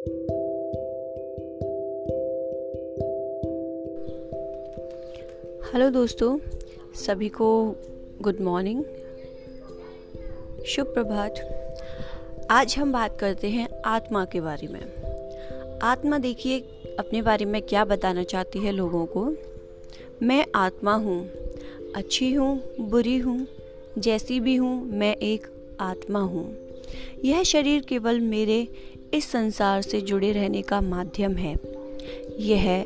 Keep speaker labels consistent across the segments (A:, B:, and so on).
A: Hello दोस्तों, सभी को गुड मॉर्निंग। शुभ प्रभात आज हम बात करते हैं आत्मा के बारे में। आत्मा देखिए, अपने बारे में क्या बताना चाहती है लोगों को? मैं आत्मा हूँ, अच्छी हूँ, बुरी हूँ, जैसी भी हूँ, मैं एक आत्मा हूँ। यह शरीर केवल मेरे इस संसार से जुड़े रहने का माध्यम है। यह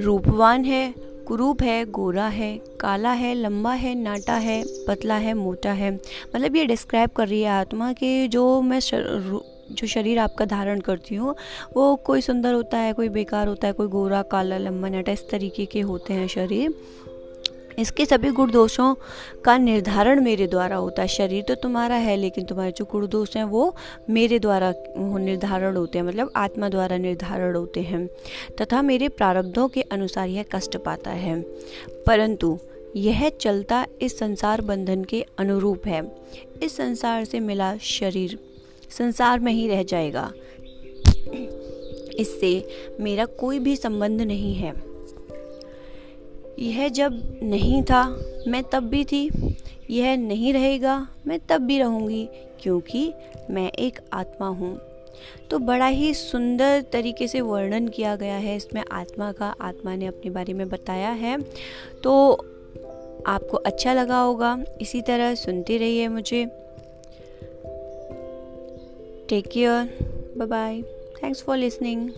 A: रूपवान है कुरूप है गोरा है काला है लंबा है नाटा है पतला है मोटा है। मतलब ये डिस्क्राइब कर रही है आत्मा कि जो मैं शर, जो शरीर आपका धारण करती हूँ वो कोई सुंदर होता है कोई बेकार होता है कोई गोरा काला लंबा नाटा इस तरीके के होते हैं शरीर। इसके सभी गुण दोषों का निर्धारण मेरे द्वारा होता है। शरीर तो तुम्हारा है, लेकिन तुम्हारे जो गुण दोष हैं वो मेरे द्वारा निर्धारण होते हैं मतलब आत्मा द्वारा निर्धारण होते हैं। तथा मेरे प्रारब्धों के अनुसार यह कष्ट पाता है। परंतु यह चलता इस संसार बंधन के अनुरूप है। इस संसार से मिला शरीर संसार में ही रह जाएगा। इससे मेरा कोई भी संबंध नहीं है। यह जब नहीं था, मैं तब भी थी। यह नहीं रहेगा, मैं तब भी रहूँगी, क्योंकि मैं एक आत्मा हूँ। तो बड़ा ही सुंदर तरीके से वर्णन किया गया है इसमें आत्मा का। आत्मा ने अपने बारे में बताया है। तो आपको अच्छा लगा होगा, इसी तरह सुनते रहिए मुझे। Take care bye bye thanks for listening